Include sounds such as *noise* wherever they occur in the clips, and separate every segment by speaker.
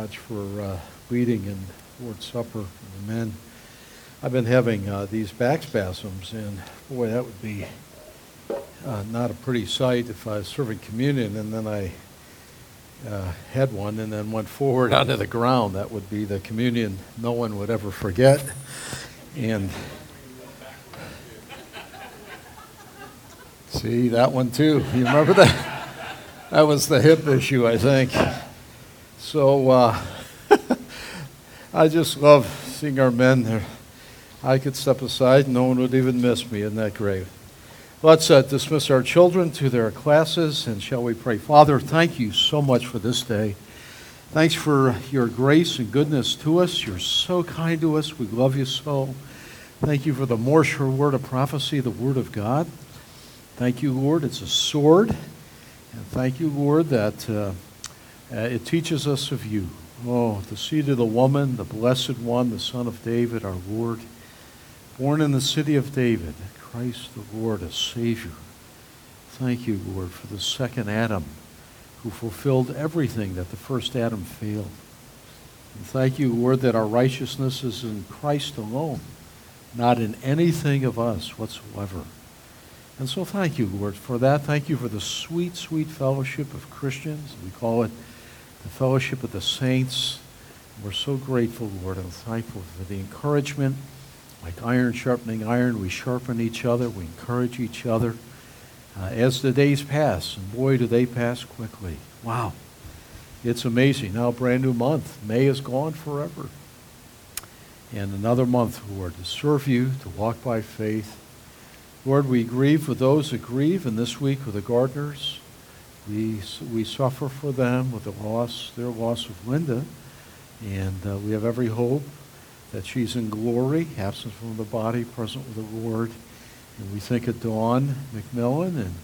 Speaker 1: much for uh, leading in Lord's Supper and the men. I've been having uh, these back spasms, and boy, that would be uh, not a pretty sight if I was serving communion and then I uh, had one and then went forward *laughs* onto the ground. That would be the communion no one would ever forget. And see that one too. You remember that? That was the hip issue, I think. So uh, *laughs* I just love seeing our men there. I could step aside, no one would even miss me. Isn't that grave. Let's uh, dismiss our children to their classes, and shall we pray? Father, thank you so much for this day. Thanks for your grace and goodness to us. You're so kind to us. We love you so. Thank you for the more sure word of prophecy, the word of God. Thank you, Lord. It's a sword. And thank you, Lord, that uh, uh, it teaches us of you. Oh, the seed of the woman, the blessed one, the son of David, our Lord, born in the city of David, Christ the Lord, a Savior. Thank you, Lord, for the second Adam who fulfilled everything that the first Adam failed. And thank you, Lord, that our righteousness is in Christ alone, not in anything of us whatsoever. And so thank you, Lord, for that. Thank you for the sweet, sweet fellowship of Christians. We call it the fellowship of the saints. We're so grateful, Lord, and thankful for the encouragement. Like iron sharpening iron, we sharpen each other, we encourage each other. Uh, as the days pass, and boy, do they pass quickly. Wow. It's amazing. Now, brand new month. May is gone forever. And another month, Lord, to serve you, to walk by faith. Lord, we grieve with those that grieve, and this week with the Gardners. We, we suffer for them with the loss, their loss of Linda, and uh, we have every hope that she's in glory, absent from the body, present with the Lord. And we think of Dawn McMillan and,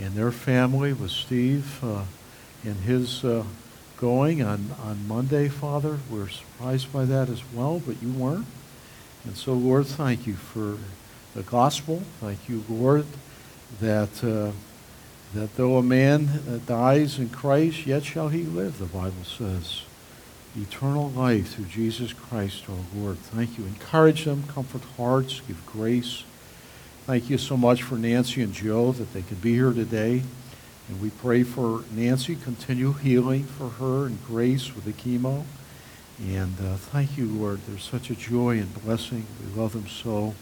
Speaker 1: and their family with Steve uh, and his uh, going on, on Monday, Father. We're surprised by that as well, but you weren't. And so, Lord, thank you for the gospel. Thank you, Lord, that, uh, that though a man uh, dies in Christ, yet shall he live, the Bible says. Eternal life through Jesus Christ our Lord. Thank you. Encourage them, comfort hearts, give grace. Thank you so much for Nancy and Joe that they could be here today. And we pray for Nancy, continue healing for her and grace with the chemo. And uh, thank you, Lord. There's such a joy and blessing. We love them so.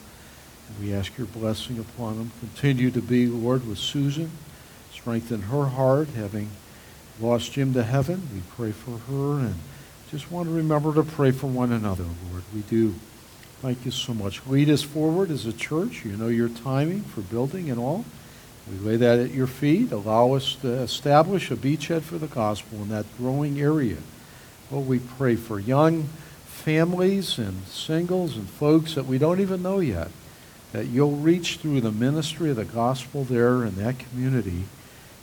Speaker 1: And we ask your blessing upon them. Continue to be, Lord, with Susan. Strengthen her heart, having lost Jim to heaven. We pray for her and just want to remember to pray for one another, Lord. We do. Thank you so much. Lead us forward as a church. You know your timing for building and all. We lay that at your feet. Allow us to establish a beachhead for the gospel in that growing area. Lord, we pray for young families and singles and folks that we don't even know yet that you'll reach through the ministry of the gospel there in that community.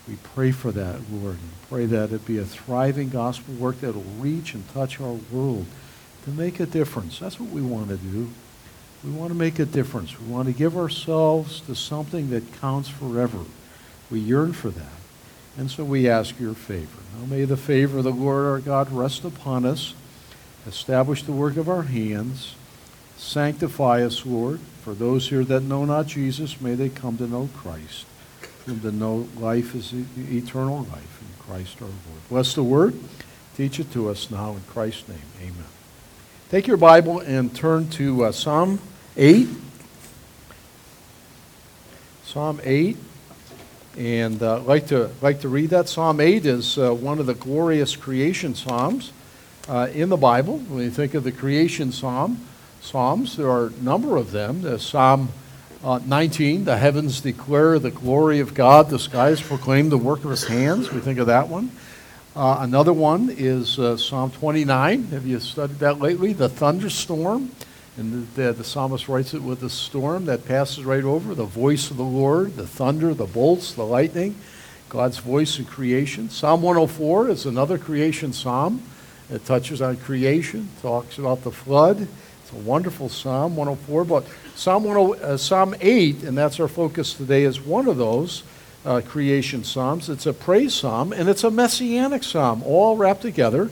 Speaker 1: We pray for that, Lord, and pray that it be a thriving gospel work that will reach and touch our world to make a difference. That's what we want to do. We want to make a difference. We want to give ourselves to something that counts forever. We yearn for that. And so we ask your favor. Now may the favor of the Lord our God rest upon us, establish the work of our hands, sanctify us, Lord, for those here that know not Jesus, may they come to know Christ, whom to know life is eternal life in Christ our Lord. Bless the word. Teach it to us now in Christ's name. Amen. Take your Bible and turn to uh, Psalm 8. Psalm 8. And uh, like to, like to read that. Psalm 8 is uh, one of the glorious creation psalms uh, in the Bible. When you think of the creation psalm, Psalms. There are a number of them. There's Psalm uh, 19, the heavens declare the glory of God, the skies proclaim the work of his hands. We think of that one. Uh, another one is uh, Psalm 29. Have you studied that lately? The thunderstorm. And the, the, the, psalmist writes it with the storm that passes right over, the voice of the Lord, the thunder, the bolts, the lightning, God's voice in creation. Psalm 104 is another creation psalm. It touches on creation, talks about the flood a wonderful Psalm 104, but Psalm, 10, uh, Psalm 8, and that's our focus today, is one of those uh, creation psalms. It's a praise psalm, and it's a messianic psalm, all wrapped together.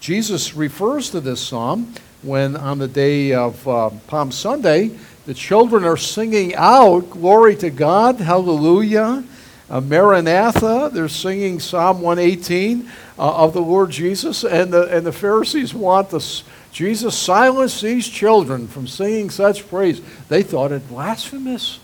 Speaker 1: Jesus refers to this psalm when on the day of uh, Palm Sunday, the children are singing out, Glory to God, Hallelujah. Uh, Maranatha, they're singing Psalm 118 uh, of the Lord Jesus, and the, and the Pharisees want this, Jesus silenced these children from singing such praise. They thought it blasphemous.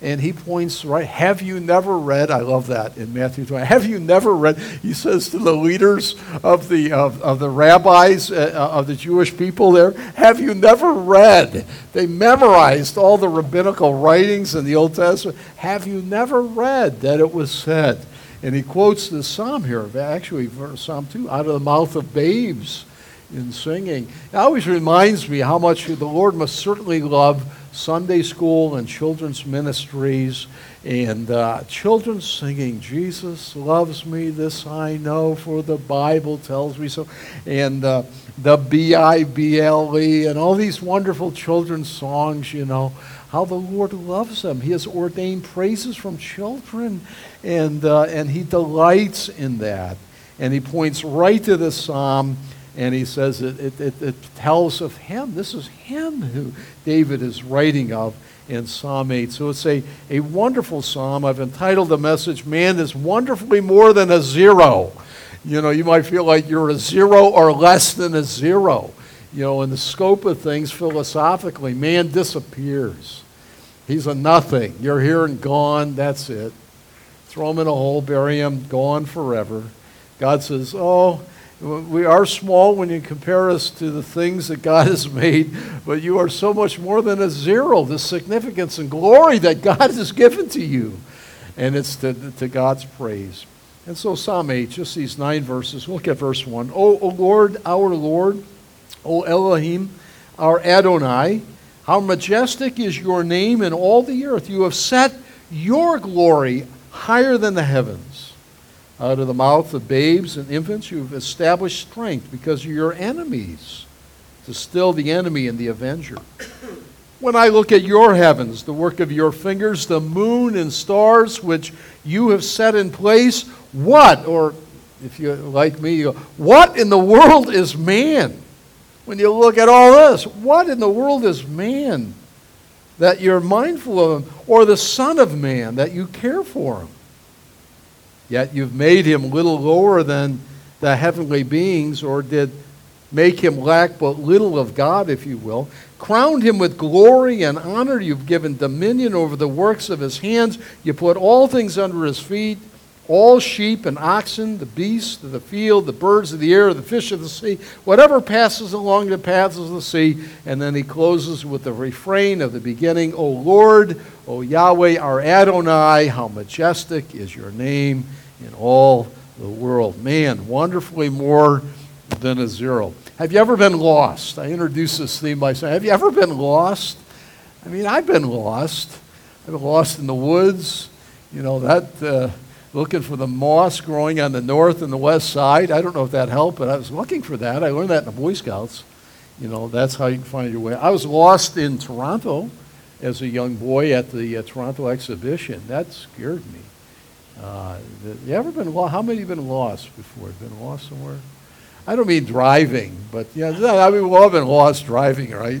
Speaker 1: And he points right have you never read i love that in matthew 20 have you never read he says to the leaders of the of, of the rabbis uh, uh, of the jewish people there have you never read? They memorized all the rabbinical writings in the old testament. Have you never read that it was said? And he quotes this psalm here actually psalm 2 out of the mouth of babes in singing it always reminds me how much the lord must certainly love Sunday school and children's ministries and uh, children singing, Jesus loves me, this I know, for the Bible tells me so. And uh, the B I B L E and all these wonderful children's songs, you know, how the Lord loves them. He has ordained praises from children, and, uh, and He delights in that. And He points right to the psalm and he says it, it, it, it, tells of him. This is him who David is writing of in Psalm 8. So it's a, a wonderful psalm. I've entitled the message, Man is Wonderfully More Than a Zero. You know, you might feel like you're a zero or less than a zero. You know, in the scope of things philosophically, man disappears. He's a nothing. You're here and gone. That's it. Throw him in a hole, bury him, gone forever. God says, Oh, we are small when you compare us to the things that God has made, but you are so much more than a zero, the significance and glory that God has given to you. And it's to, to God's praise. And so, Psalm 8, just these nine verses. Look at verse 1. O, o Lord, our Lord, O Elohim, our Adonai, how majestic is your name in all the earth. You have set your glory higher than the heavens. Out of the mouth of babes and infants, you've established strength because of your enemies, to still the enemy and the avenger. When I look at your heavens, the work of your fingers, the moon and stars which you have set in place, what, or if you like me, what in the world is man? When you look at all this, what in the world is man that you're mindful of him, or the Son of Man that you care for him? Yet you've made him little lower than the heavenly beings, or did make him lack but little of God, if you will. Crowned him with glory and honor. You've given dominion over the works of his hands. You put all things under his feet all sheep and oxen, the beasts of the field, the birds of the air, the fish of the sea, whatever passes along the paths of the sea. And then he closes with the refrain of the beginning O Lord, O Yahweh, our Adonai, how majestic is your name in all the world. Man, wonderfully more than a zero. Have you ever been lost? I introduced this theme by saying, Have you ever been lost? I mean, I've been lost. I've been lost in the woods. You know, that, uh, looking for the moss growing on the north and the west side. I don't know if that helped, but I was looking for that. I learned that in the Boy Scouts. You know, that's how you can find your way. I was lost in Toronto as a young boy at the uh, Toronto exhibition. That scared me. Uh, you ever been lost? How many have been lost before? Been lost somewhere? I don't mean driving, but yeah, I mean we've all been lost driving, right?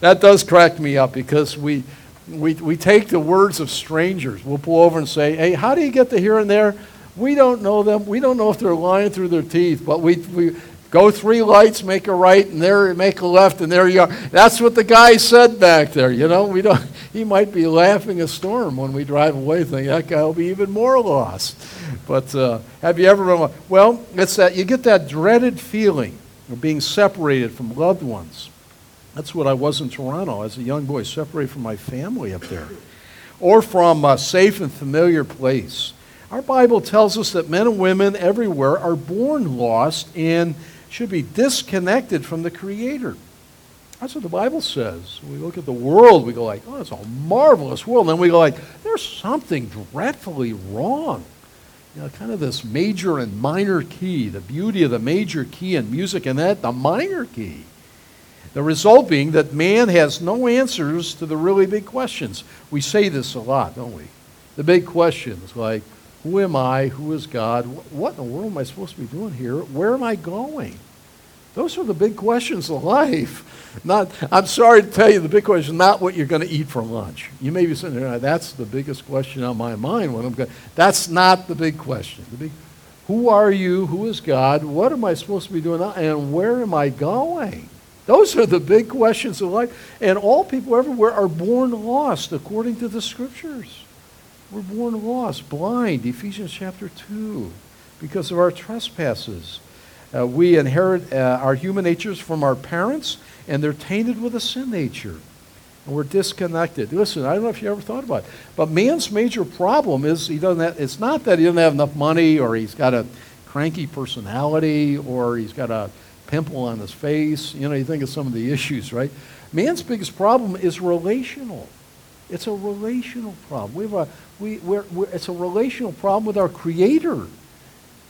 Speaker 1: That does crack me up because we, we, we take the words of strangers. We'll pull over and say, "Hey, how do you get to here and there?" We don't know them. We don't know if they're lying through their teeth, but we, we go three lights, make a right, and there make a left, and there you are. That's what the guy said back there. You know, we don't *laughs* he might be laughing a storm when we drive away, thinking that guy will be even more lost. But uh, have you ever been? Well, it's that you get that dreaded feeling of being separated from loved ones. That's what I was in Toronto as a young boy, separated from my family up there, or from a safe and familiar place. Our Bible tells us that men and women everywhere are born lost and should be disconnected from the Creator. That's what the Bible says. We look at the world, we go like, oh, it's a marvelous world. And then we go like, there's something dreadfully wrong. You know, kind of this major and minor key, the beauty of the major key in music, and that the minor key. The result being that man has no answers to the really big questions. We say this a lot, don't we? The big questions like, who am I? Who is God? What in the world am I supposed to be doing here? Where am I going? Those are the big questions of *laughs* life. Not, I'm sorry to tell you, the big question is not what you're going to eat for lunch. You may be sitting there, that's the biggest question on my mind when I'm going. That's not the big question. The big, who are you? Who is God? What am I supposed to be doing? And where am I going? Those are the big questions of life. And all people everywhere are born lost according to the scriptures. We're born lost, blind, Ephesians chapter 2, because of our trespasses. Uh, we inherit uh, our human natures from our parents, and they're tainted with a sin nature. And we're disconnected. Listen, I don't know if you ever thought about it, but man's major problem is he doesn't have, it's not that he doesn't have enough money or he's got a cranky personality or he's got a pimple on his face. You know, you think of some of the issues, right? Man's biggest problem is relational. It's a relational problem. We have a, we, we're, we're, it's a relational problem with our Creator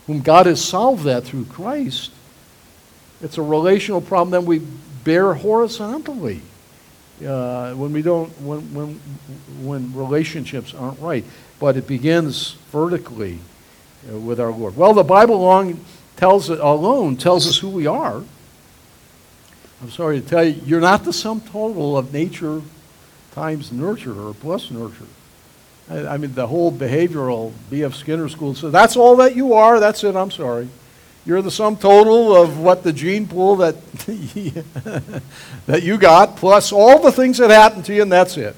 Speaker 1: whom God has solved that through Christ. It's a relational problem that we bear horizontally uh, when we don't when, when when relationships aren't right. But it begins vertically uh, with our Lord. Well, the Bible long tells alone tells us who we are. I'm sorry to tell you, you're not the sum total of nature times nurture or plus nurture. I, mean, the whole behavioral B.F. Skinner school says that's all that you are. That's it. I'm sorry. You're the sum total of what the gene pool that *laughs* that you got plus all the things that happened to you, and that's it.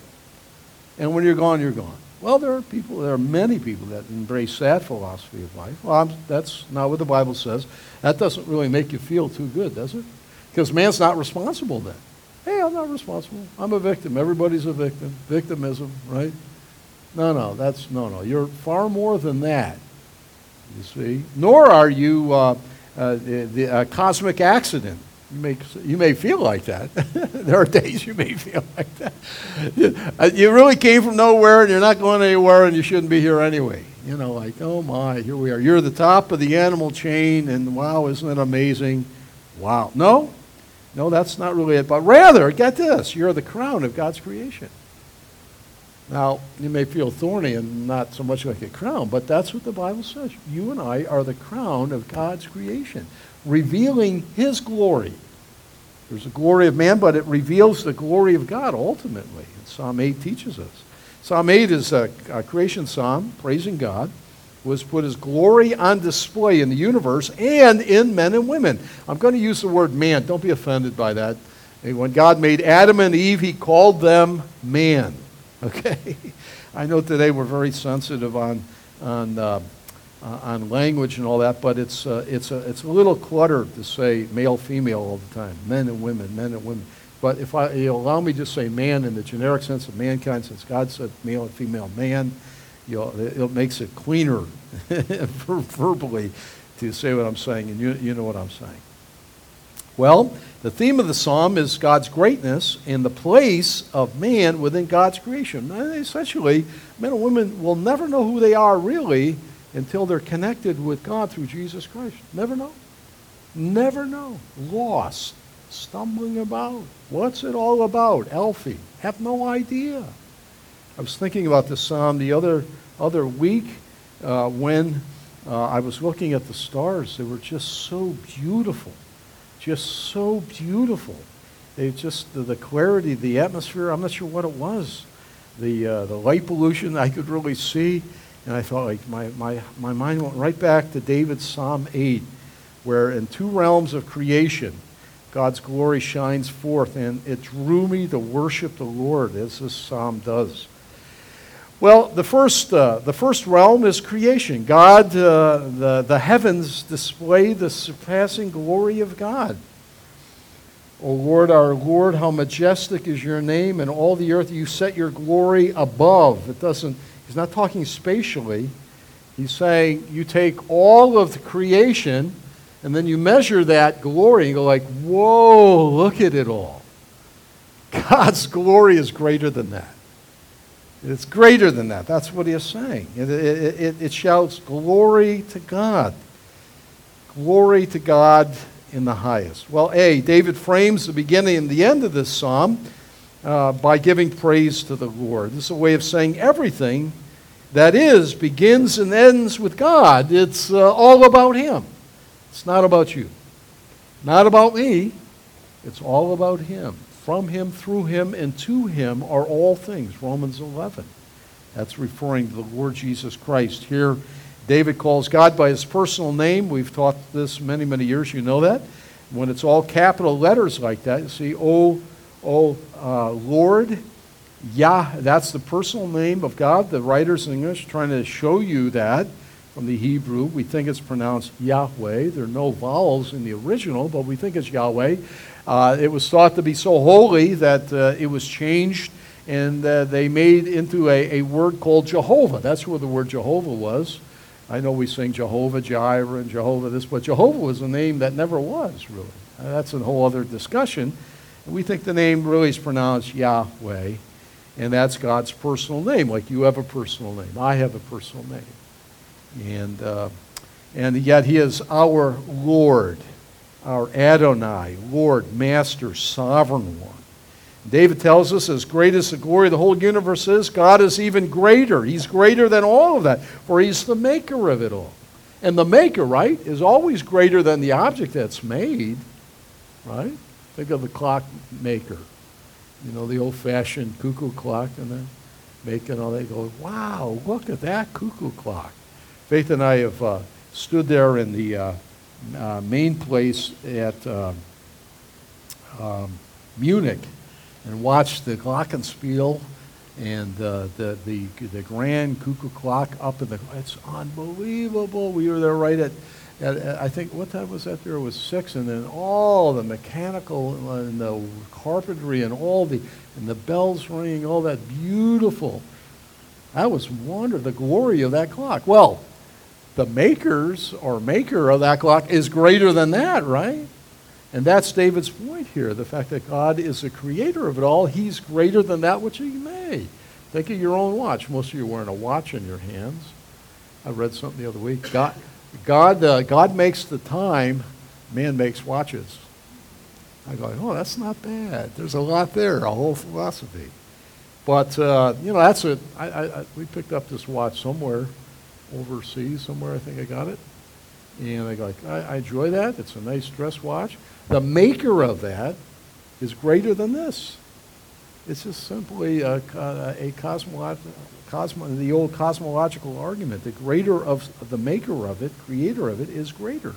Speaker 1: And when you're gone, you're gone. Well, there are people. There are many people that embrace that philosophy of life. Well, I'm, that's not what the Bible says. That doesn't really make you feel too good, does it? Because man's not responsible then. Hey, I'm not responsible. I'm a victim. Everybody's a victim. Victimism, right? No, no, that's, no, no. You're far more than that, you see. Nor are you uh, uh, the, the uh, cosmic accident. You may, you may feel like that. *laughs* there are days you may feel like that. Uh, you really came from nowhere and you're not going anywhere and you shouldn't be here anyway. You know, like, oh my, here we are. You're the top of the animal chain and wow, isn't it amazing? Wow. No, no, that's not really it. But rather, get this you're the crown of God's creation. Now, you may feel thorny and not so much like a crown, but that's what the Bible says. You and I are the crown of God's creation, revealing His glory. There's the glory of man, but it reveals the glory of God ultimately. And Psalm 8 teaches us. Psalm 8 is a, a creation psalm, praising God, was put His glory on display in the universe and in men and women. I'm going to use the word man. Don't be offended by that. When God made Adam and Eve, He called them man. *laughs* Okay? I know today we're very sensitive on, on, uh, uh, on language and all that, but it's, uh, it's, a, it's a little cluttered to say male, female all the time, men and women, men and women. But if I, you allow me to say man in the generic sense of mankind, since God said male and female man, you know, it, makes it cleaner *laughs* verbally to say what I'm saying, and you, you know what I'm saying. Well, the theme of the psalm is God's greatness and the place of man within God's creation. And essentially, men and women will never know who they are really until they're connected with God through Jesus Christ. Never know. Never know. Lost. Stumbling about. What's it all about? Alfie. Have no idea. I was thinking about this psalm the other, other week uh, when uh, I was looking at the stars. They were just so beautiful just so beautiful. They just the, the, clarity, the atmosphere. I'm not sure what it was. The uh, the light pollution I could really see, and I thought like my my my mind went right back to David's Psalm 8, where in two realms of creation, God's glory shines forth, and it drew me to worship the Lord as this psalm does. Well, the first, uh, the first realm is creation. God, uh, the, the heavens display the surpassing glory of God. O Lord, our Lord, how majestic is your name in all the earth. You set your glory above. It doesn't, he's not talking spatially. He's saying you take all of the creation and then you measure that glory and go like, whoa, look at it all. God's glory is greater than that. It's greater than that. That's what he is saying. It, it, it, it, shouts, Glory to God. Glory to God in the highest. Well, A, David frames the beginning and the end of this psalm uh, by giving praise to the Lord. This is a way of saying everything that is begins and ends with God. It's uh, all about Him, it's not about you. Not about me. It's all about him. From him, through him, and to him are all things. Romans 11. That's referring to the Lord Jesus Christ. Here, David calls God by his personal name. We've taught this many, many years. You know that. When it's all capital letters like that, you see, oh, oh, uh, Lord, Yah, that's the personal name of God. The writers in English trying to show you that from the Hebrew. We think it's pronounced Yahweh. There are no vowels in the original, but we think it's Yahweh. Uh, it was thought to be so holy that uh, it was changed and uh, they made into a, a word called Jehovah. That's where the word Jehovah was. I know we sing Jehovah Jireh and Jehovah this, but Jehovah was a name that never was, really. Uh, that's a whole other discussion. We think the name really is pronounced Yahweh, and that's God's personal name, like you have a personal name. I have a personal name. And, uh, and yet He is our Lord, our Adonai, Lord, Master, Sovereign One. David tells us, as great as the glory of the whole universe is, God is even greater. He's greater than all of that, for He's the maker of it all. And the maker, right, is always greater than the object that's made, right? Think of the clock maker. You know, the old fashioned cuckoo clock and then making all that. Go, wow, look at that cuckoo clock. Faith and I have uh, stood there in the uh, uh, main place at um, um Munich and watched the glockenspiel and uh, the, the, the grand cuckoo clock up in the, it's unbelievable. We were there right at, at, at, I think, what time was that there? It was six, and then all the mechanical and the carpentry and all the, and the bells ringing, all that beautiful. That was wonder, the glory of that clock. Well, the makers or maker of that clock is greater than that, right? And that's David's point here the fact that God is the creator of it all. He's greater than that which he made. Think of your own watch. Most of you are wearing a watch in your hands. I read something the other week. God, God, uh, God makes the time, man makes watches. I go, oh, that's not bad. There's a lot there, a whole philosophy. But, uh, you know, that's it. We picked up this watch somewhere overseas, somewhere I think I got it. And I go, like, I, I enjoy that. It's a nice dress watch. The maker of that is greater than this. It's just simply a, uh, a cosmolo- cosmo, the old cosmological argument. The greater of the maker of it, creator of it, is greater.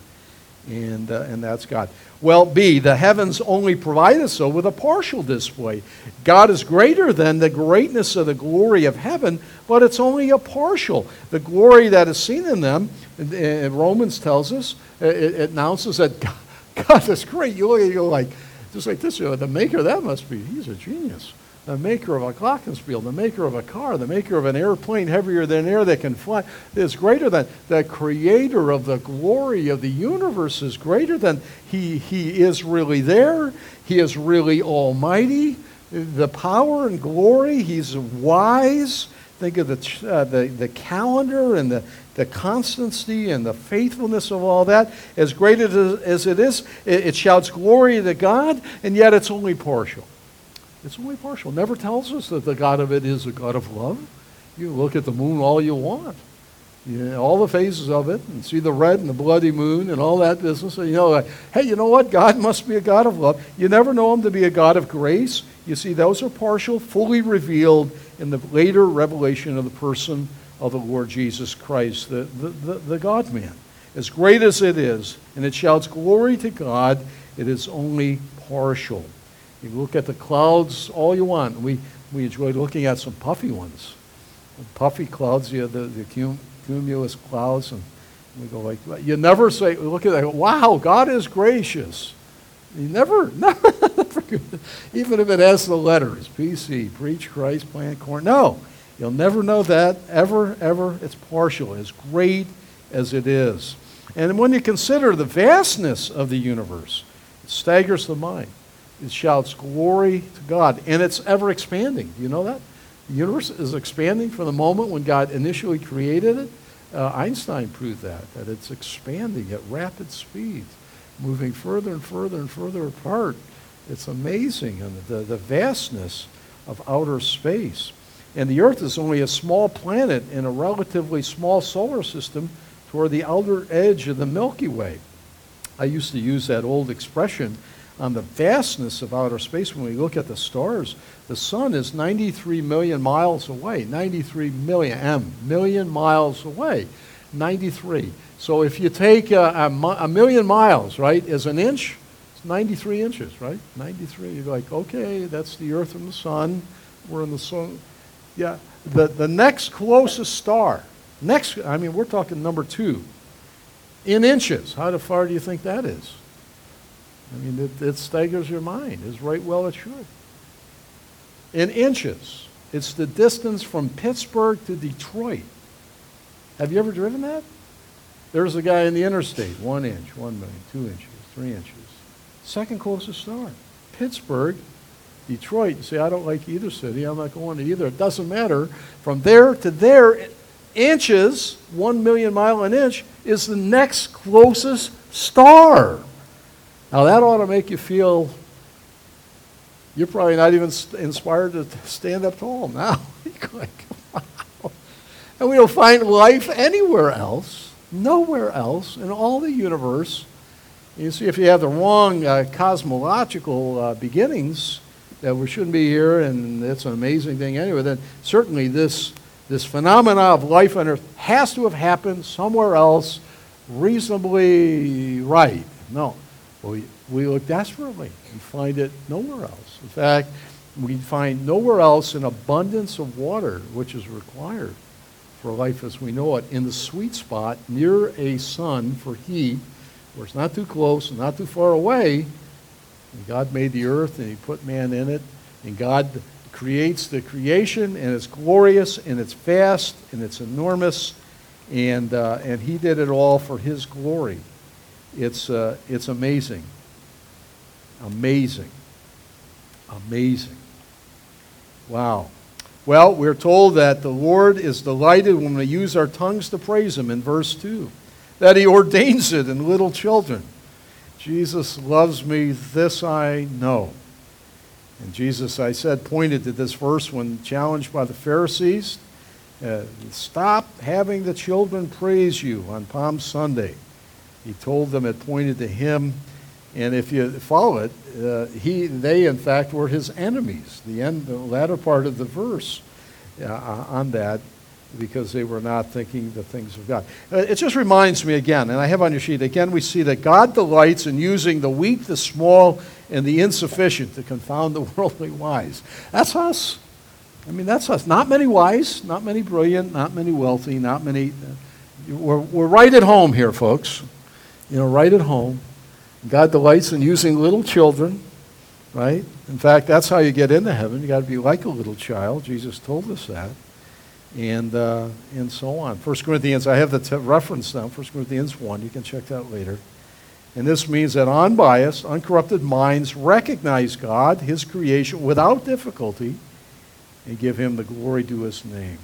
Speaker 1: And, uh, and that's God. Well, B, the heavens only provide us so with a partial display. God is greater than the greatness of the glory of heaven, but it's only a partial. The glory that is seen in them, Romans tells us, it, it announces that *laughs* God, God, that's great. You look at it, you're like, just like this, you know, the maker, that must be, he's a genius. The maker of a glockenspiel, the maker of a car, the maker of an airplane heavier than air that can fly, is greater than the creator of the glory of the universe is greater than he, he is really there. He is really almighty. The power and glory, he's wise. Think of the, uh, the, the calendar and the, the constancy and the faithfulness of all that, as great as, as it is, it, it shouts glory to God, and yet it's only partial. It's only partial. It never tells us that the God of it is a God of love. You look at the moon all you want. You know, all the phases of it, and see the red and the bloody moon and all that business. And you know, like, hey, you know what? God must be a God of love. You never know him to be a God of grace. You see, those are partial, fully revealed in the later revelation of the person of the Lord Jesus Christ, the, the, the, the God man. As great as it is, and it shouts glory to God, it is only partial. You look at the clouds all you want. We, we enjoy looking at some puffy ones. Puffy clouds, you know, the, the cum, cumulus clouds, and we go like, you never say, look at that, wow, God is gracious. You never, *laughs* never, never even if it has the letters, PC, preach Christ, plant corn. No, You'll never know that, ever, ever. It's partial, as great as it is. And when you consider the vastness of the universe, it staggers the mind. It shouts glory to God, and it's ever expanding. Do you know that? The universe is expanding from the moment when God initially created it. Uh, Einstein proved that, that it's expanding at rapid speed, moving further and further and further apart. It's amazing, and the, the vastness of outer space. And the Earth is only a small planet in a relatively small solar system toward the outer edge of the Milky Way. I used to use that old expression on the vastness of outer space when we look at the stars. The sun is 93 million miles away, 93 million, M, million miles away, 93. So if you take a, a, a million miles, right, as an inch, it's 93 inches, right? 93. You're like, okay, that's the Earth and the sun. We're in the sun. Yeah. The, the next closest star, next, I mean, we're talking number two, in inches. How far do you think that is? I mean, it, it staggers your mind, as right well it should. In inches. It's the distance from Pittsburgh to Detroit. Have you ever driven that? There's a guy in the interstate, one inch, one million, two inches, three inches. Second closest star, Pittsburgh, Detroit. You say, I don't like either city. I'm not going to either. It doesn't matter. From there to there, inches, one million mile an inch, is the next closest star. Now, that ought to make you feel you're probably not even inspired to stand up tall now. *laughs* And we don't find life anywhere else, nowhere else in all the universe. You see, if you have the wrong uh, cosmological uh, beginnings, that we shouldn't be here, and it's an amazing thing anyway, then certainly this, this phenomena of life on Earth has to have happened somewhere else reasonably right. No, we, we look desperately and find it nowhere else. In fact, we find nowhere else an abundance of water, which is required for life as we know it, in the sweet spot near a sun for heat, where it's not too close and not too far away. And God made the earth and He put man in it, and God creates the creation, and it's glorious, and it's vast, and it's enormous, and, uh, and He did it all for His glory. It's, uh, it's amazing. Amazing. Amazing. Wow. Well, we're told that the Lord is delighted when we use our tongues to praise Him in verse 2, that He ordains it in little children. Jesus loves me, this I know. And Jesus, I said, pointed to this verse when challenged by the Pharisees. Uh, stop having the children praise you on Palm Sunday. He told them it pointed to him. And if you follow it, uh, he, they in fact were his enemies. The, end, the latter part of the verse uh, on that, because they were not thinking the things of God. Uh, it just reminds me again, and I have on your sheet again, we see that God delights in using the weak, the small, and the insufficient to confound the *laughs* worldly wise. That's us. I mean, that's us. Not many wise, not many brilliant, not many wealthy, not many. Uh, we're, we're right at home here, folks you know, right at home. God delights in using little children, right? In fact, that's how you get into heaven. You got to be like a little child. Jesus told us that. And, uh, and so on. 1 Corinthians, I have the t- reference now, 1 Corinthians 1. You can check that later. And this means that unbiased, uncorrupted minds recognize God, His creation, without difficulty, and give Him the glory to His name.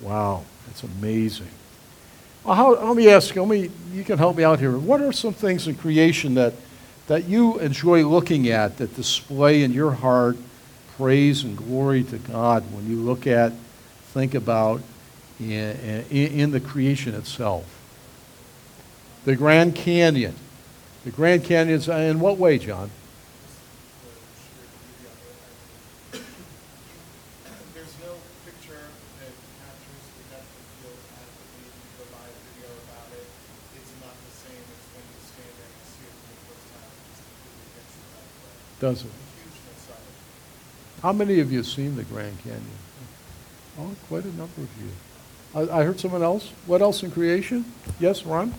Speaker 1: Wow, that's amazing. How, let me ask you, let me, you can help me out here. What are some things in creation that, that you enjoy looking at that display in your heart praise and glory to God when you look at, think about in, in, in the creation itself? The Grand Canyon. The Grand Canyon's in what way, John? Does it? How many of you have seen the Grand Canyon? Oh, quite a number of you. I, I heard someone else. What else in creation? Yes, Ron?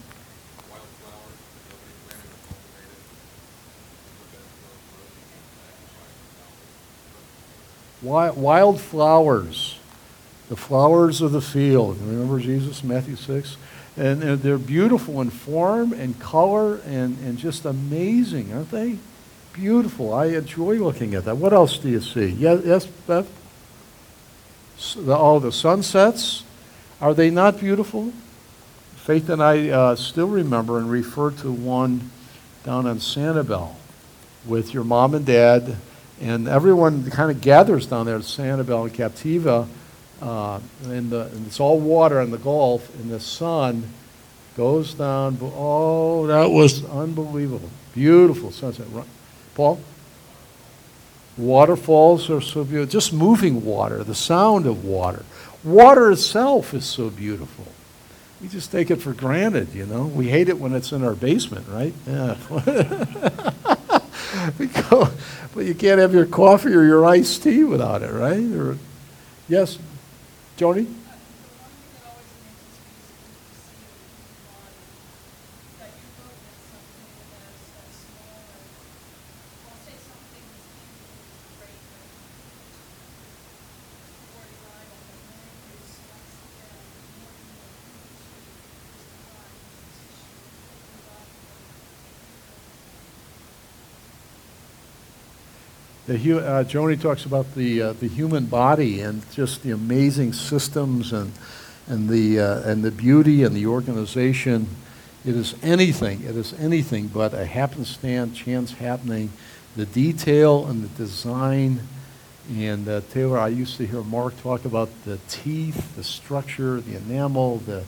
Speaker 1: Wild flowers, the flowers of the field. Remember Jesus, Matthew 6? And, and they're beautiful in form and color and, and just amazing, aren't they? Beautiful. I enjoy looking at that. What else do you see? Yes, yes Beth? All the sunsets, are they not beautiful? Faith and I uh, still remember and refer to one down on Sanibel with your mom and dad, and everyone kind of gathers down there at Sanibel and Captiva, uh, the, and it's all water in the Gulf, and the sun goes down. Oh, that was unbelievable. Beautiful sunset. Paul? Waterfalls are so beautiful. Just moving water, the sound of water. Water itself is so beautiful. We just take it for granted, you know. We hate it when it's in our basement, right? Yeah. *laughs* we go, but you can't have your coffee or your iced tea without it, right? Or, yes, Joni? The, uh, Joni talks about the, uh, the human body and just the amazing systems and, and, the, uh, and the beauty and the organization. It is anything, it is anything but a happenstance, chance happening. The detail and the design. And uh, Taylor, I used to hear Mark talk about the teeth, the structure, the enamel, the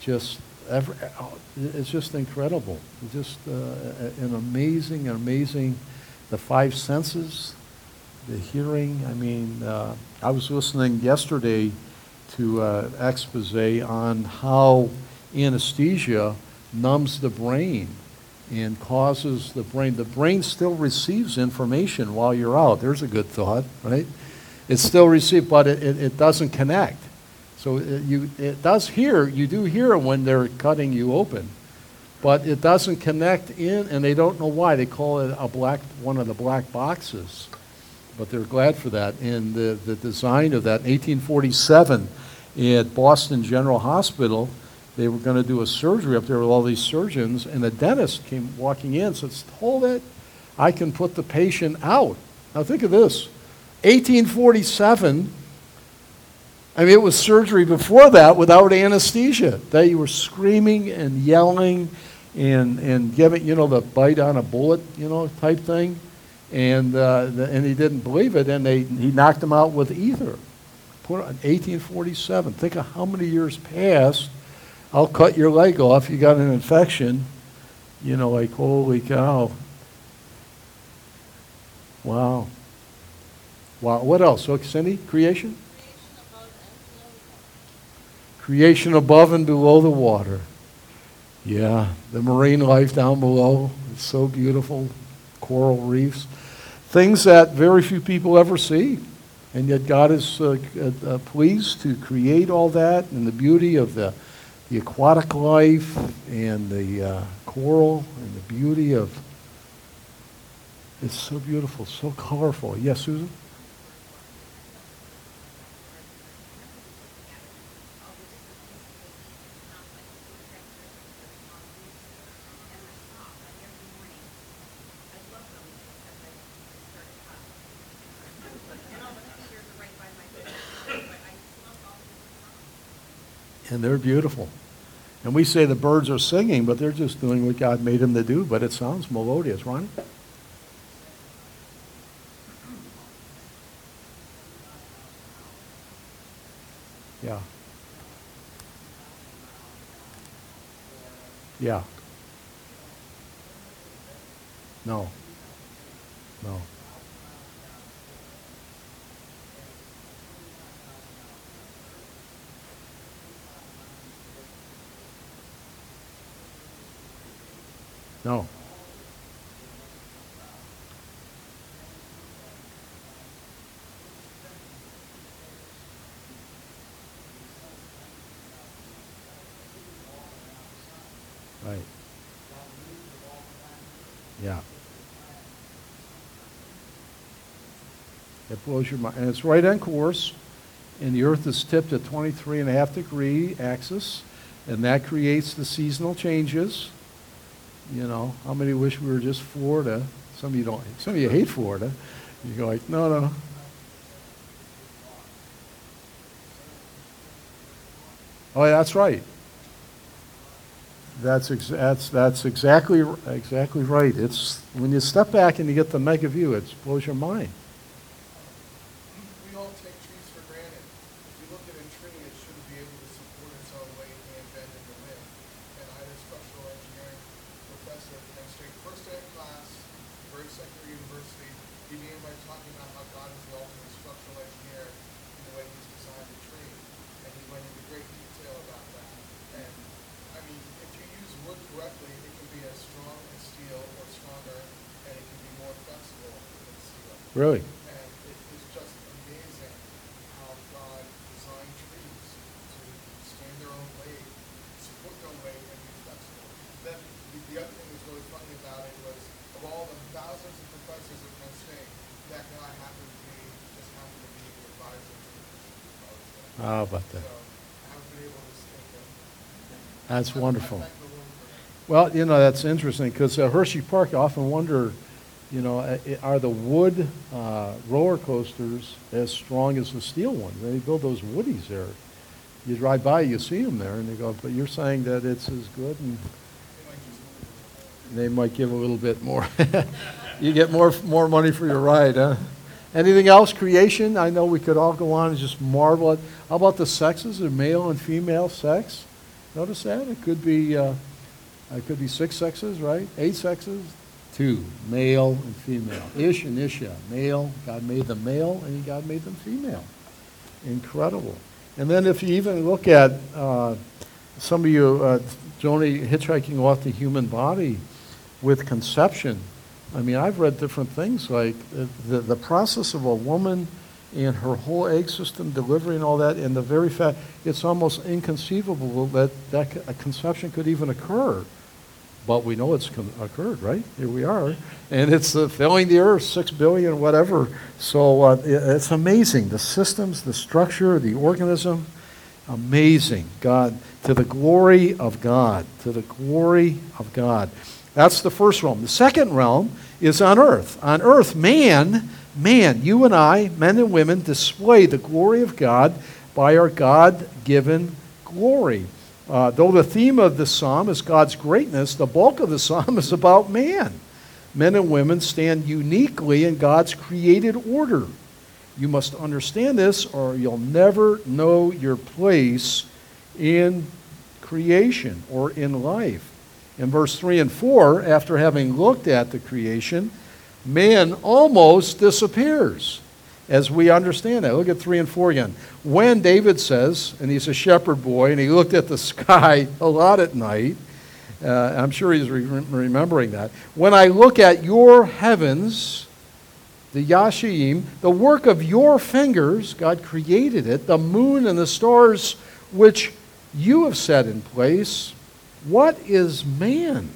Speaker 1: just, every, oh, it's just incredible. Just uh, an amazing, amazing, the five senses, the hearing. I mean, uh, I was listening yesterday to uh, expose on how anesthesia numbs the brain and causes the brain. The brain still receives information while you're out. There's a good thought, right? It still receives, but it, it, it doesn't connect. So it, you, it does hear, you do hear when they're cutting you open, but it doesn't connect in, and they don't know why. They call it a black, one of the black boxes. But they're glad for that. And the, the design of that, 1847, at Boston General Hospital, they were going to do a surgery up there with all these surgeons, and the dentist came walking in said, Hold it, I can put the patient out. Now think of this 1847, I mean, it was surgery before that without anesthesia. They were screaming and yelling and, and giving, you know, the bite on a bullet, you know, type thing. And, uh, the, and he didn't believe it, and they, he knocked him out with ether. Put it- 1847. Think of how many years passed. I'll cut your leg off. You got an infection. You know, like, holy cow. Wow. Wow. What else? So, Cindy, creation? Creation above and below the water. Yeah, the marine life down below. It's so beautiful. Coral reefs. Things that very few people ever see. And yet God is uh, uh, pleased to create all that and the beauty of the, the aquatic life and the uh, coral and the beauty of. It's so beautiful, so colorful. Yes, Susan? And they're beautiful. And we say the birds are singing, but they're just doing what God made them to do, but it sounds melodious. Ronnie? Yeah. Yeah. No. No. No. Right. Yeah. It blows your mind. And it's right on course. And the Earth is tipped at 23 and a half degree axis. And that creates the seasonal changes. You know, how many wish we were just Florida? Some of you don't. Some of you hate Florida. You go like, no, no. Oh, yeah, that's right. That's ex- that's that's exactly exactly right. It's when you step back and you get the mega view, it blows your mind.
Speaker 2: We all take trees for granted. If you look at a tree, it should be able to support its own weight and bend in the wind. And either Lancaster University began by talking about how God is the ultimate structural engineer in the way he's designed the tree. And he went into great detail about that. And, I mean, if you use wood correctly, it can be as strong as steel or stronger, and it can be more flexible than steel.
Speaker 1: Really?
Speaker 2: And it is just amazing how God designed trees to stand their own weight, support their own weight, and be flexible. Then the, the other thing that's really funny about it was of all the thousands of professors at Penn State, that guy happened to be just happened to be the advisor to the principal college there.
Speaker 1: How about
Speaker 2: So
Speaker 1: that?
Speaker 2: I haven't been able to stay there.
Speaker 1: That's wonderful.
Speaker 2: The.
Speaker 1: Well, you know, that's interesting because uh, Hershey Park, I often wonder, you know, uh, are the wood uh, roller coasters as strong as the steel ones? They build those woodies there. You drive by, you see them there, and they go, but you're saying that it's as good, and
Speaker 2: They might
Speaker 1: give a little bit more. *laughs* you get more more money for your ride, huh? Anything else? Creation? I know we could all go on and just marvel at. How about the sexes? Are male and female sex? Notice that it could be. Uh, it could be six sexes, right? Eight sexes. Two, male and female. Ish and Isha, male. God made them male, and God made them female. Incredible. And then if you even look at uh, some of you, uh, Joni, hitchhiking off the human body with conception. I mean, I've read different things like uh, the, the process of a woman and her whole egg system delivery and all that, and the very fact it's almost inconceivable that, that a conception could even occur. But we know it's occurred, right? Here we are. And it's uh, filling the earth, six billion, whatever. So uh, it's amazing. The systems, the structure, the organism, amazing. God, to the glory of God, to the glory of God. That's the first realm. The second realm is on earth. On earth, man, man, you and I, men and women, display the glory of God by our God given glory. Uh, though the theme of the psalm is God's greatness, the bulk of the psalm is about man. Men and women stand uniquely in God's created order. You must understand this, or you'll never know your place in creation or in life. In verse 3 and 4, after having looked at the creation, man almost disappears as we understand that. Look at 3 and 4 again. When David says, and he's a shepherd boy, and he looked at the *laughs* sky a lot at night, uh, I'm sure he's re- remembering that. When I look at your heavens, the Yashim, the work of your fingers, God created it, the moon and the stars which you have set in place. What is man?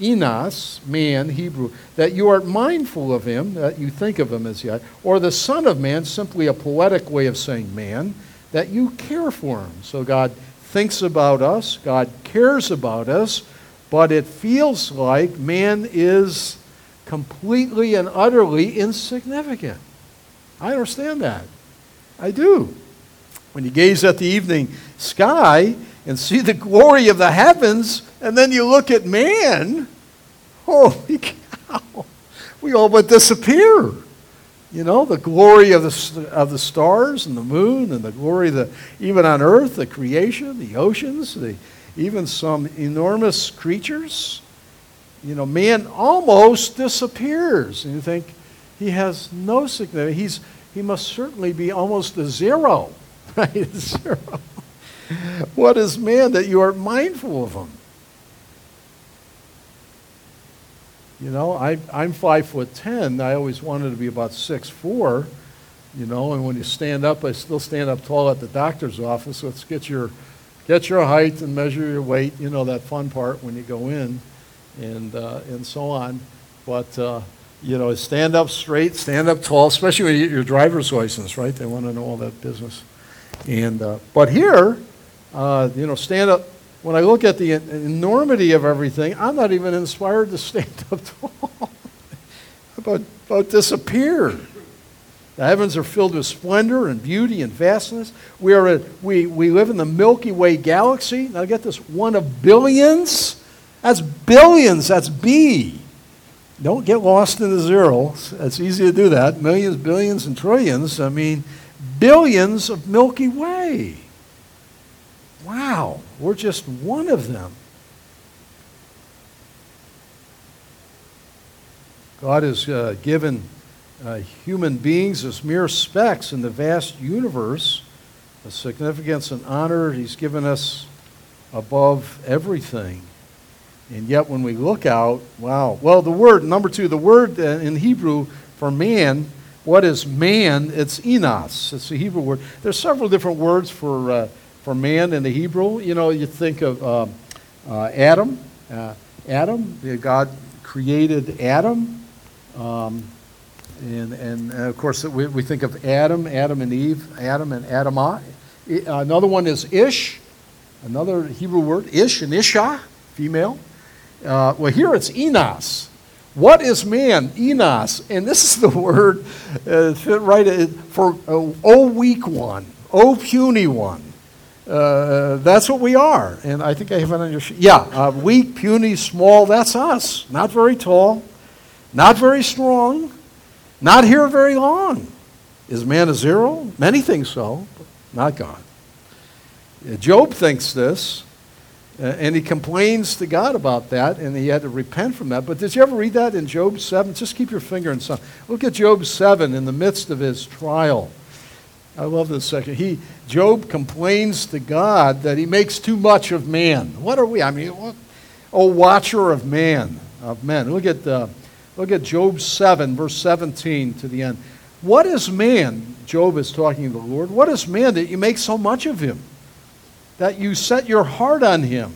Speaker 1: Enos, man, Hebrew, that you are mindful of him, that you think of him as yet, or the Son of Man, simply a poetic way of saying man, that you care for him. So God thinks about us, God cares about us, but it feels like man is completely and utterly insignificant. I understand that. I do. When you gaze at the evening sky and see the glory of the heavens, and then you look at man, holy cow, we all but disappear. You know, the glory of the, of the stars and the moon and the glory the, even on earth, the creation, the oceans, the, even some enormous creatures. You know, man almost disappears. And you think he has no significance. He's, he must certainly be almost a zero, *laughs* right? Zero. What is man that you are mindful of him? You know, I, I'm five foot ten. I always wanted to be about six four. You know, and when you stand up, I still stand up tall at the doctor's office. Let's get your get your height and measure your weight. You know that fun part when you go in, and uh, and so on. But uh, you know, stand up straight, stand up tall, especially when you get your driver's license, right? They want to know all that business. And uh, but here, uh, you know, stand up. When I look at the enormity of everything, I'm not even inspired to *laughs* stand up tall. about about disappear. The heavens are filled with splendor and beauty and vastness. We are a, we we live in the Milky Way galaxy. Now get this, one of billions. That's billions. That's B. Don't get lost in the zeros. It's easy to do that. Millions, billions, and trillions. I mean, billions of Milky Way. Wow, we're just one of them. God has uh, given uh, human beings as mere specks in the vast universe a significance and honor He's given us above everything. And yet, when we look out, wow. Well, the word, number two, the word in Hebrew for man, what is man? It's enos. It's the Hebrew word. There's several different words for, uh, for man in the Hebrew. You know, you think of uh, uh, Adam. Uh, Adam, God created Adam. Um, and, and uh, of course, we, we think of Adam, Adam and Eve, Adam and Adamah. Another one is Ish, another Hebrew word, Ish and Isha, female. Uh, well, here it's Enos. What is man? Enos. And this is the *laughs* word uh, right uh, for uh, oh weak one, oh puny one. Uh, that's what we are. And I think I have your sheet. Yeah, uh, weak, puny, small, that's us. Not very tall, not very strong, not here very long. Is man a zero? Many think so, but not God. Job thinks this. Uh, and he complains to God about that, and he had to repent from that. But did you ever read that in Job 7? Just keep your finger in some. Look at Job 7 in the midst of his trial. I love this section. He, Job complains to God that he makes too much of man. What are we? I mean, what? Oh, watcher of man, of men. Look at, uh, look at Job 7, verse 17 to the end. What is man? Job is talking to the Lord. What is man that you make so much of him? that you set your heart on him.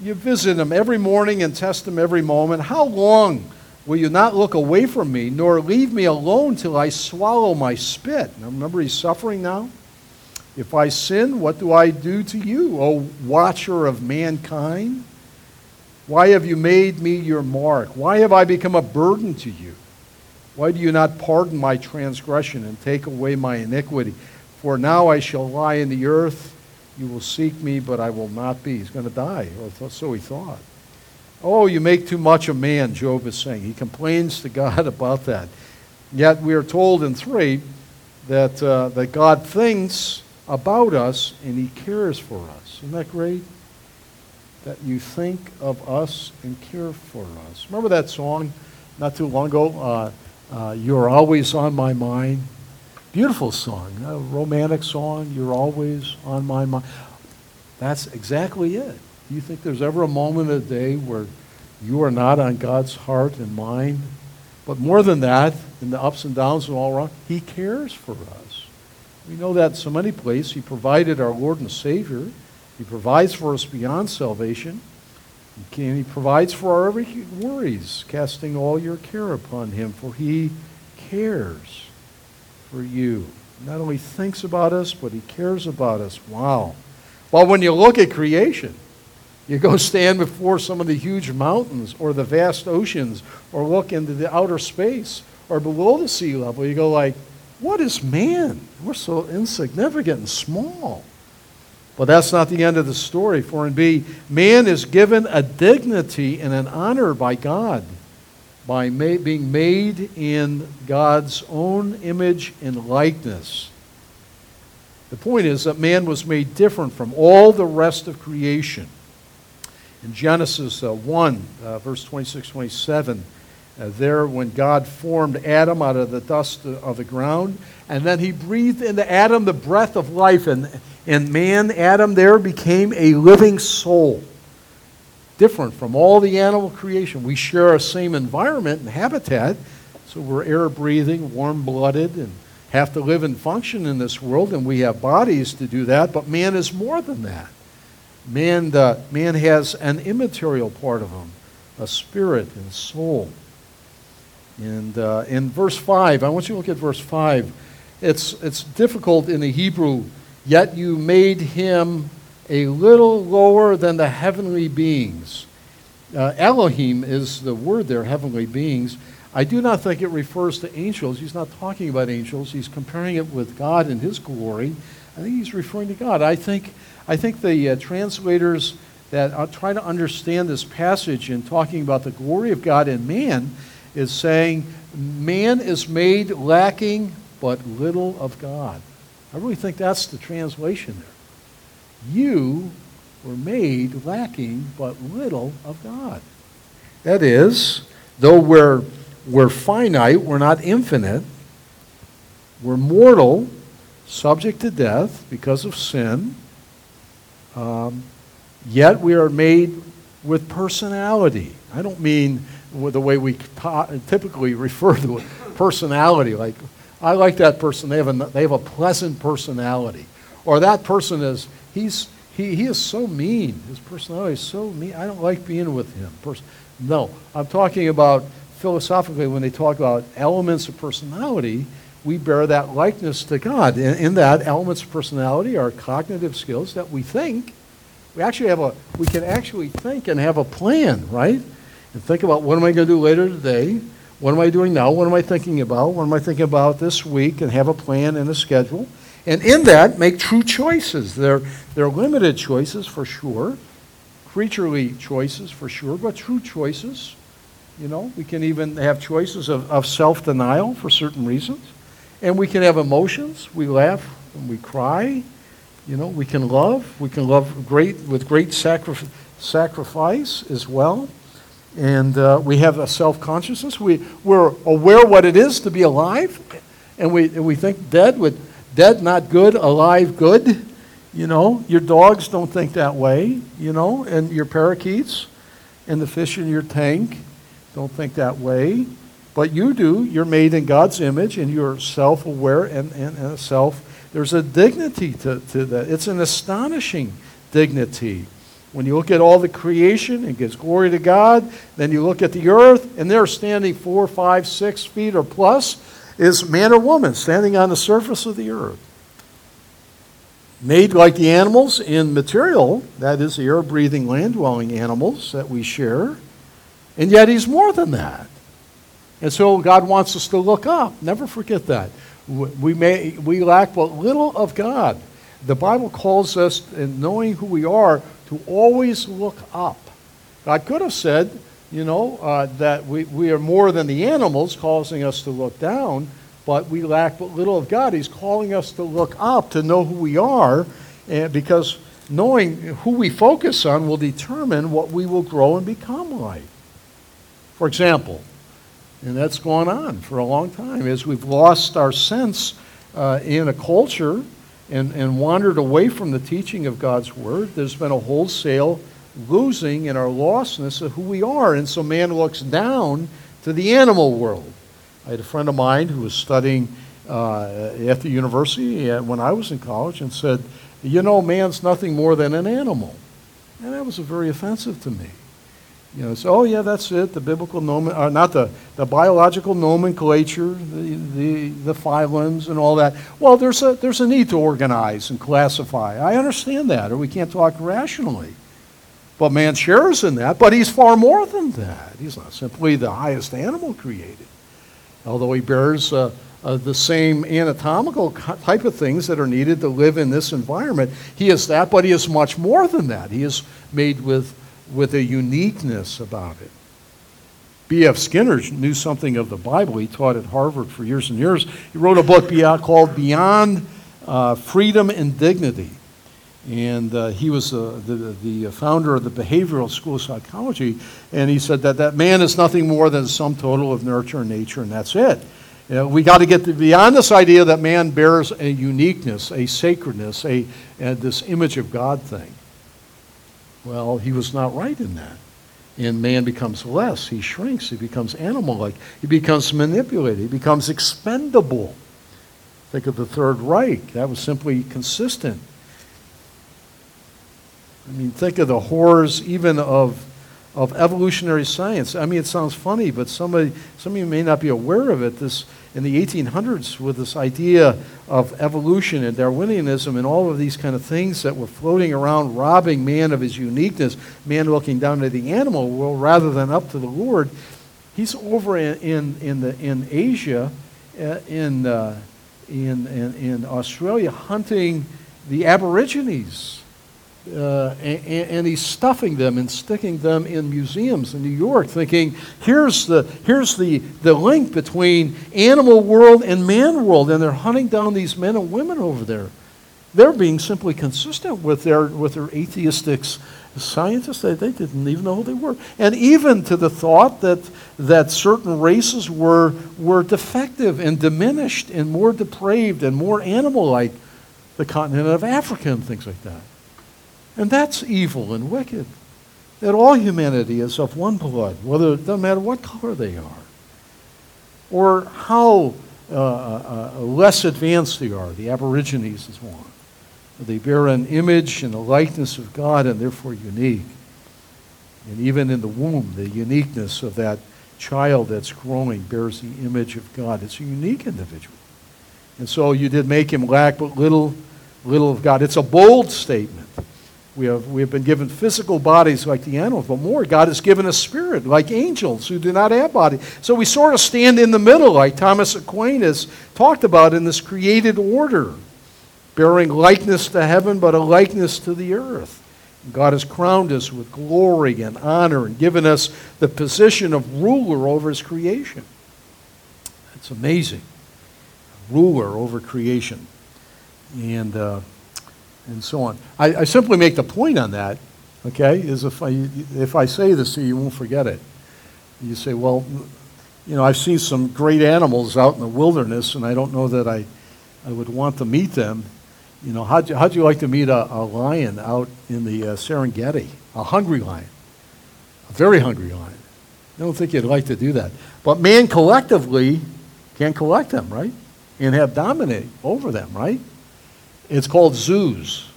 Speaker 1: You visit him every morning and test him every moment. How long will you not look away from me, nor leave me alone till I swallow my spit? Now, remember, he's suffering now. If I sin, what do I do to you, O watcher of mankind? Why have you made me your mark? Why have I become a burden to you? Why do you not pardon my transgression and take away my iniquity? For now I shall lie in the earth you will seek me, but I will not be. He's going to die, or so he thought. Oh, you make too much of man, Job is saying. He complains to God *laughs* about that. Yet we are told in 3 that, uh, that God thinks about us and he cares for us. Isn't that great? That you think of us and care for us. Remember that song not too long ago? Uh, uh, You're always on my mind. Beautiful song, a romantic song. You're always on my mind. That's exactly it. Do you think there's ever a moment of the day where you are not on God's heart and mind? But more than that, in the ups and downs and all around, He cares for us. We know that so many places. He provided our Lord and Savior. He provides for us beyond salvation. And He provides for our every worries, casting all your care upon Him, for He cares for you. Not only thinks about us, but he cares about us. Wow. Well, when you look at creation, you go stand before some of the huge mountains or the vast oceans or look into the outer space or below the sea level, you go like, what is man? We're so insignificant and small. But that's not the end of the story. For in B, man is given a dignity and an honor by God by ma- being made in God's own image and likeness. The point is that man was made different from all the rest of creation. In Genesis uh, 1, uh, verse 26 27, uh, there when God formed Adam out of the dust of the ground, and then he breathed into Adam the breath of life, and, and man, Adam, there became a living soul different from all the animal creation. We share our same environment and habitat, so we're air breathing, warm blooded, and have to live and function in this world, and we have bodies to do that, but man is more than that. Man, uh, man has an immaterial part of him, a spirit and soul. And uh, in verse 5, I want you to look at verse 5. It's, it's difficult in the Hebrew, yet you made him a little lower than the heavenly beings. Uh, Elohim is the word there, heavenly beings. I do not think it refers to angels. He's not talking about angels. He's comparing it with God and His glory. I think he's referring to God. I think, I think the uh, translators that uh, try to understand this passage in talking about the glory of God in man is saying man is made lacking but little of God. I really think that's the translation there. You were made lacking but little of God. That is, though we're we're finite, we're not infinite, we're mortal, subject to death because of sin, um, yet we are made with personality. I don't mean the way we typically refer to it, personality, like, I like that person, they have a, they have a pleasant personality. Or that person is, he's, he, he is so mean. His personality is so mean. I don't like being with him. Pers- no, I'm talking about philosophically when they talk about elements of personality, we bear that likeness to God. In, in that, elements of personality are cognitive skills that we think. We actually have a, we can actually think and have a plan, right? And think about what am I going to do later today? What am I doing now? What am I thinking about? What am I thinking about this week? And have a plan and a schedule. And in that, make true choices. They're, they're limited choices for sure, creaturely choices for sure, but true choices. You know, we can even have choices of, of self denial for certain reasons. And we can have emotions. We laugh and we cry. You know, we can love. We can love great with great sacri- sacrifice as well. And uh, we have a self consciousness. We, we're aware what it is to be alive. And we, we think dead would Dead, not good. Alive, good. You know, your dogs don't think that way, you know, and your parakeets and the fish in your tank don't think that way. But you do. You're made in God's image and you're self aware and, and, and self. There's a dignity to, to that. It's an astonishing dignity. When you look at all the creation, it gives glory to God. Then you look at the earth, and they're standing four, five, six feet or plus is man or woman standing on the surface of the earth. Made like the animals in material, that is, the air breathing, land dwelling animals that we share. And yet he's more than that. And so God wants us to look up. Never forget that. We, may, we lack but little of God. The Bible calls us, in knowing who we are, to always look up. God could have said, you know, uh, that we, we are more than the animals, causing us to look down, but we lack but little of God. He's calling us to look up, to know who we are, and because knowing who we focus on will determine what we will grow and become like. For example, and that's gone on for a long time, as we've lost our sense uh, in a culture and, and wandered away from the teaching of God's Word, there's been a wholesale losing in our lostness of who we are. And so man looks down to the animal world. I had a friend of mine who was studying uh, at the university uh, when I was in college and said, You know, man's nothing more than an animal. And that was very offensive to me. You know, so, oh, yeah, that's it, the biblical nomen, uh, not the, the biological nomenclature, the, the, the phylums and all that. Well, there's a, there's a need to organize and classify. I understand that, or we can't talk rationally. But man shares in that, but he's far more than that. He's not simply the highest animal created, although he bears uh, uh, the same anatomical type of things that are needed to live in this environment. He is that, but he is much more than that. He is made with, with a uniqueness about it. B.F. Skinner knew something of the Bible. He taught at Harvard for years and years. He wrote a book called Beyond uh, Freedom and Dignity. And uh, he was uh, the, the founder of the Behavioral School of Psychology. And he said that that man is nothing more than sum total of nurture and nature, and that's it. You know, we got to get beyond this idea that man bears a uniqueness, a sacredness, a, a, this image of God thing. Well, he was not right in that. And man becomes less. He shrinks. He becomes animal like. He becomes manipulated. He becomes expendable. Think of the Third Reich. That was simply consistent I mean, think of the horrors even of, of evolutionary science. I mean, it sounds funny, but somebody, some of you may not be aware of it. This, in the 1800s, with this idea of evolution and Darwinianism and all of these kind of things that were floating around, robbing man of his uniqueness, man looking down to the animal world rather than up to the Lord. He's over in, in, in, the, in Asia, uh, in, uh, in, in, in Australia, hunting the Aborigines uh, and, and, he's stuffing them and sticking them in museums in New York, thinking, here's the, here's the, the link between animal world and man world. And they're hunting down these men and women over there. They're being simply consistent with their, with their atheistic scientists, they, they didn't even know who they were. And even to the thought that, that certain races were, were defective and diminished and more depraved and more animal like the continent of Africa and things like that. And that's evil and wicked. That all humanity is of one blood, whether it doesn't matter what color they are, or how uh, uh, uh, less advanced they are. The Aborigines is one. They bear an image and a likeness of God and therefore unique. And even in the womb, the uniqueness of that child that's growing bears the image of God. It's a unique individual. And so you did make him lack but little, little of God. It's a bold statement. We have, we have been given physical bodies like the animals, but more, God has given us spirit like angels who do not have body. So we sort of stand in the middle, like Thomas Aquinas talked about in this created order, bearing likeness to heaven, but a likeness to the earth. God has crowned us with glory and honor and given us the position of ruler over his creation. That's amazing. Ruler over creation. And. Uh, and so on. I, I, simply make the point on that, okay, is if I, if I say this to you, you won't forget it. You say, well, you know, I've seen some great animals out in the wilderness, and I don't know that I, I would want to meet them. You know, how'd you, how'd you like to meet a, a lion out in the uh, Serengeti? A hungry lion. A very hungry lion. I don't think you'd like to do that. But man collectively can collect them, right? And have dominate over them, right? It's called zoos.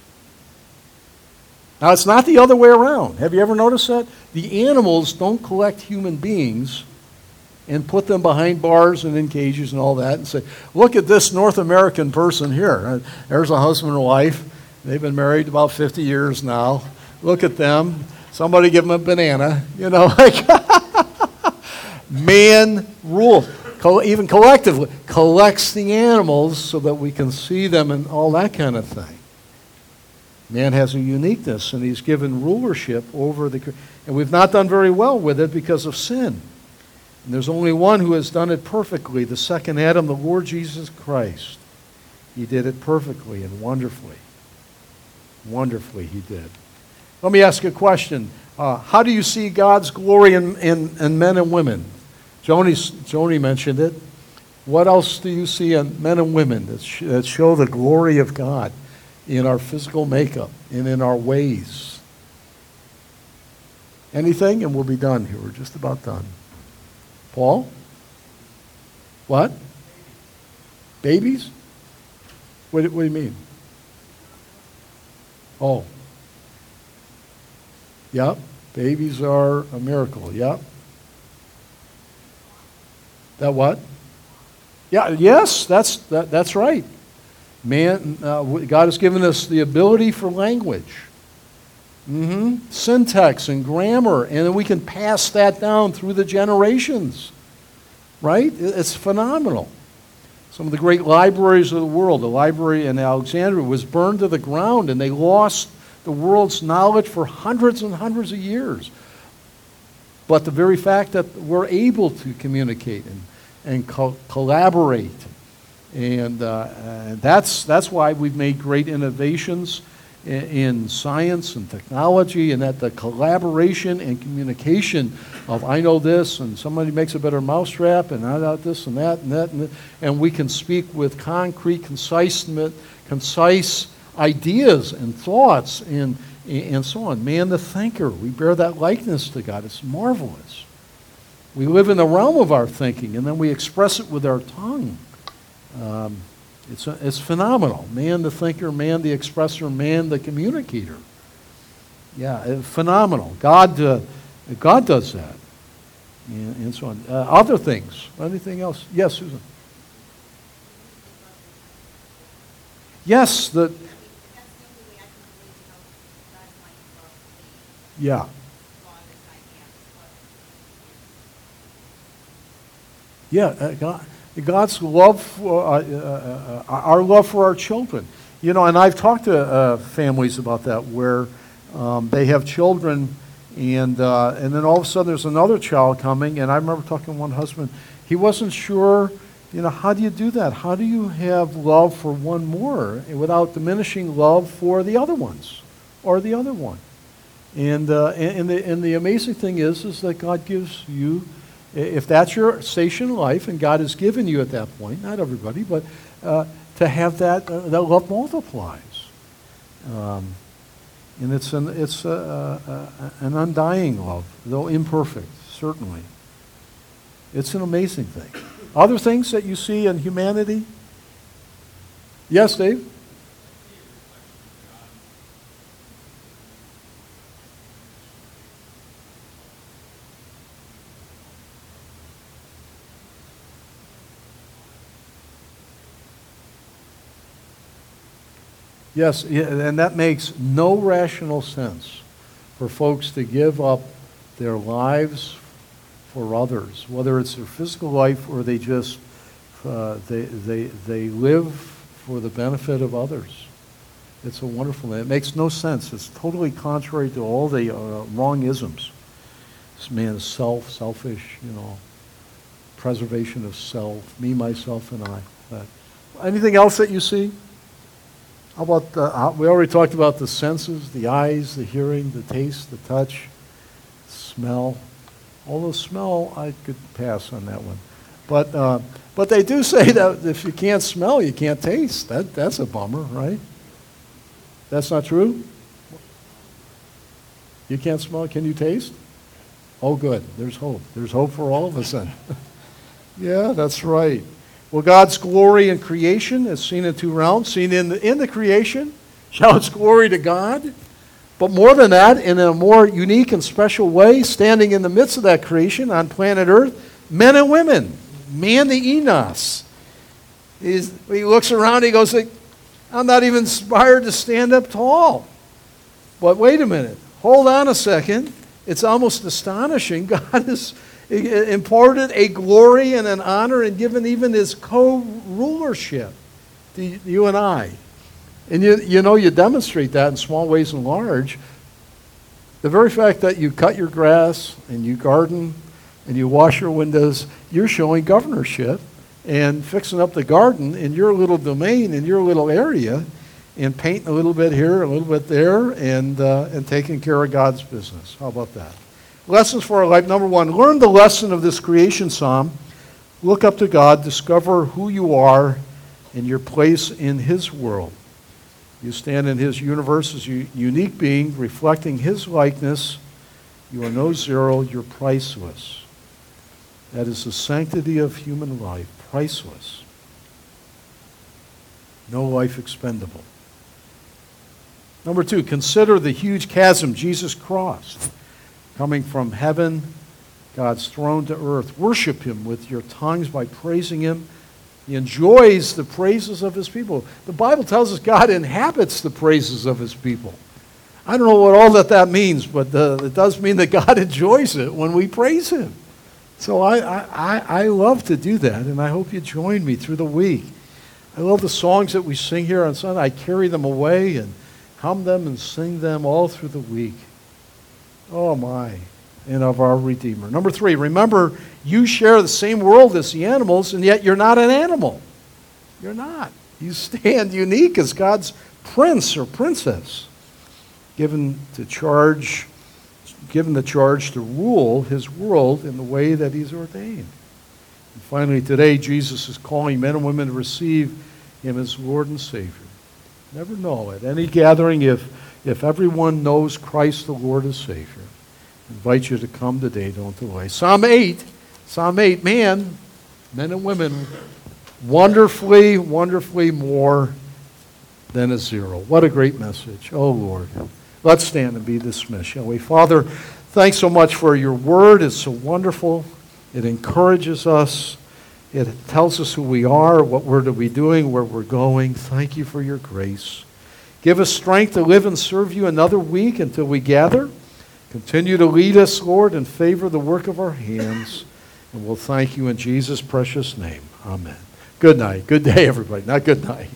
Speaker 1: Now, it's not the other way around. Have you ever noticed that? The animals don't collect human beings and put them behind bars and in cages and all that and say, look at this North American person here. Uh, there's a husband and wife. They've been married about 50 years now. Look at them. Somebody give them a banana. You know, *laughs* like *laughs* man rules even collectively, collects the animals so that we can see them and all that kind of thing. Man has a uniqueness, and he's given rulership over the. And we've not done very well with it because of sin. And there's only one who has done it perfectly the second Adam, the Lord Jesus Christ. He did it perfectly and wonderfully. Wonderfully, he did. Let me ask a question. Uh, how do you see God's glory in, in, in men and women? Joni, Joni mentioned it. What else do you see in men and women that, sh- that show the glory of God in our physical makeup and in our ways? Anything? And we'll be done here. We're just about done. Paul? What? Babies? What, what do you mean? Oh. Yep. Babies are a miracle. Yep. That what? Yeah, yes, that's, that, that's right. Man, uh, God has given us the ability for language, mm-hmm. syntax and grammar, and then we can pass that down through the generations. Right? It's phenomenal. Some of the great libraries of the world, the library in Alexandria was burned to the ground, and they lost the world's knowledge for hundreds and hundreds of years. But the very fact that we're able to communicate and, and co- collaborate, and, uh, that's, that's why we've made great innovations in, in science and technology, and that the collaboration and communication of I know this, and somebody makes a better mousetrap, and I know this and that and that, and, that, and we can speak with concrete, concise, concise ideas and thoughts and and so on. Man the thinker, we bear that likeness to God. It's marvelous. We live in the realm of our thinking, and then we express it with our tongue. Um, it's, it's phenomenal. Man the thinker, man the expresser, man the communicator. Yeah, phenomenal. God, uh, God does that. And, and so on. Uh, other things. Anything else? Yes, Susan. Yes, the, Yeah. Yeah, uh, God, God's love, for, uh, uh, uh, our love for our children. You know, and I've talked to uh, families about that where um, they have children, and uh, and then all of a sudden there's another child coming, and I remember talking to one husband. He wasn't sure, you know, how do you do that? How do you have love for one more without diminishing love for the other ones or the other one? And, uh, and, the, and the amazing thing is, is that God gives you, if that's your station in life, and God has given you at that point, not everybody, but uh, to have that, uh, that love multiplies. Um, and it's an, it's a, a, a, an undying love, though imperfect, certainly. It's an amazing thing. Other things that you see in humanity? Yes, Dave? Yes, and that makes no rational sense for folks to give up their lives for others, whether it's their physical life or they just uh, they, they, they live for the benefit of others. It's a wonderful. It makes no sense. It's totally contrary to all the uh, wrong isms. This man is self, selfish, you know, preservation of self, me, myself, and I. But anything else that you see? How about the, uh, we already talked about the senses, the eyes, the hearing, the taste, the touch, smell. Although smell, I could pass on that one. But, uh, but they do say *laughs* that if you can't smell, you can't taste. That, that's a bummer, right? That's not true? You can't smell, can you taste? Oh, good. There's hope. There's hope for all of us then. *laughs* yeah, that's right. Well, God's glory in creation is seen in two realms. Seen in the, in the creation, *laughs* shouts glory to God. But more than that, in a more unique and special way, standing in the midst of that creation on planet Earth, men and women, man the Enos. He's, he looks around, he goes, I'm not even inspired to stand up tall. But wait a minute, hold on a second. It's almost astonishing. *laughs* God has imparted a glory and an honor and given even his co rulership to you and I. And you, you know, you demonstrate that in small ways and large. The very fact that you cut your grass and you garden and you wash your windows, you're showing governorship and fixing up the garden in your little domain, in your little area, and painting a little bit here, a little bit there, and, uh, and taking care of God's business. How about that? Lessons for our life. Number one, learn the lesson of this creation psalm. Look up to God, discover who you are and your place in His world. You stand in His universe as a unique being, reflecting His likeness. You are no zero, you're priceless. That is the sanctity of human life, priceless. No life expendable. Number two, consider the huge chasm Jesus crossed, coming from heaven, God's throne to earth. Worship Him with your tongues by praising Him. He enjoys the praises of His people. The Bible tells us God inhabits the praises of His people. I don't know what all that that means, but uh, it does mean that God *laughs* enjoys it when we praise Him. So I, I, I love to do that, and I hope you join me through the week. I love the songs that we sing here on Sunday. I carry them away and hum them and sing them all through the week. Oh, my. And of our Redeemer. Number three, remember you share the same world as the animals, and yet you're not an animal. You're not. You stand unique as God's prince or princess, given to charge given the charge to rule his world in the way that he's ordained. And finally, today, Jesus is calling men and women to receive him as Lord and Savior. Never know at any gathering if, if everyone knows Christ the Lord and Savior. I invite you to come today, don't delay. Psalm 8, Psalm 8, man, men and women, wonderfully, wonderfully more than a zero. What a great message. Oh, Lord. Let's stand and be dismissed, shall we? Father, thanks so much for your word. It's so wonderful. It encourages us. It tells us who we are, what we're to be doing, where we're going. Thank you for your grace. Give us strength to live and serve you another week until we gather. Continue to lead us, Lord, and favor the work of our hands. And we'll thank you in Jesus' precious name. Amen. Good night. Good day, everybody. Not good night.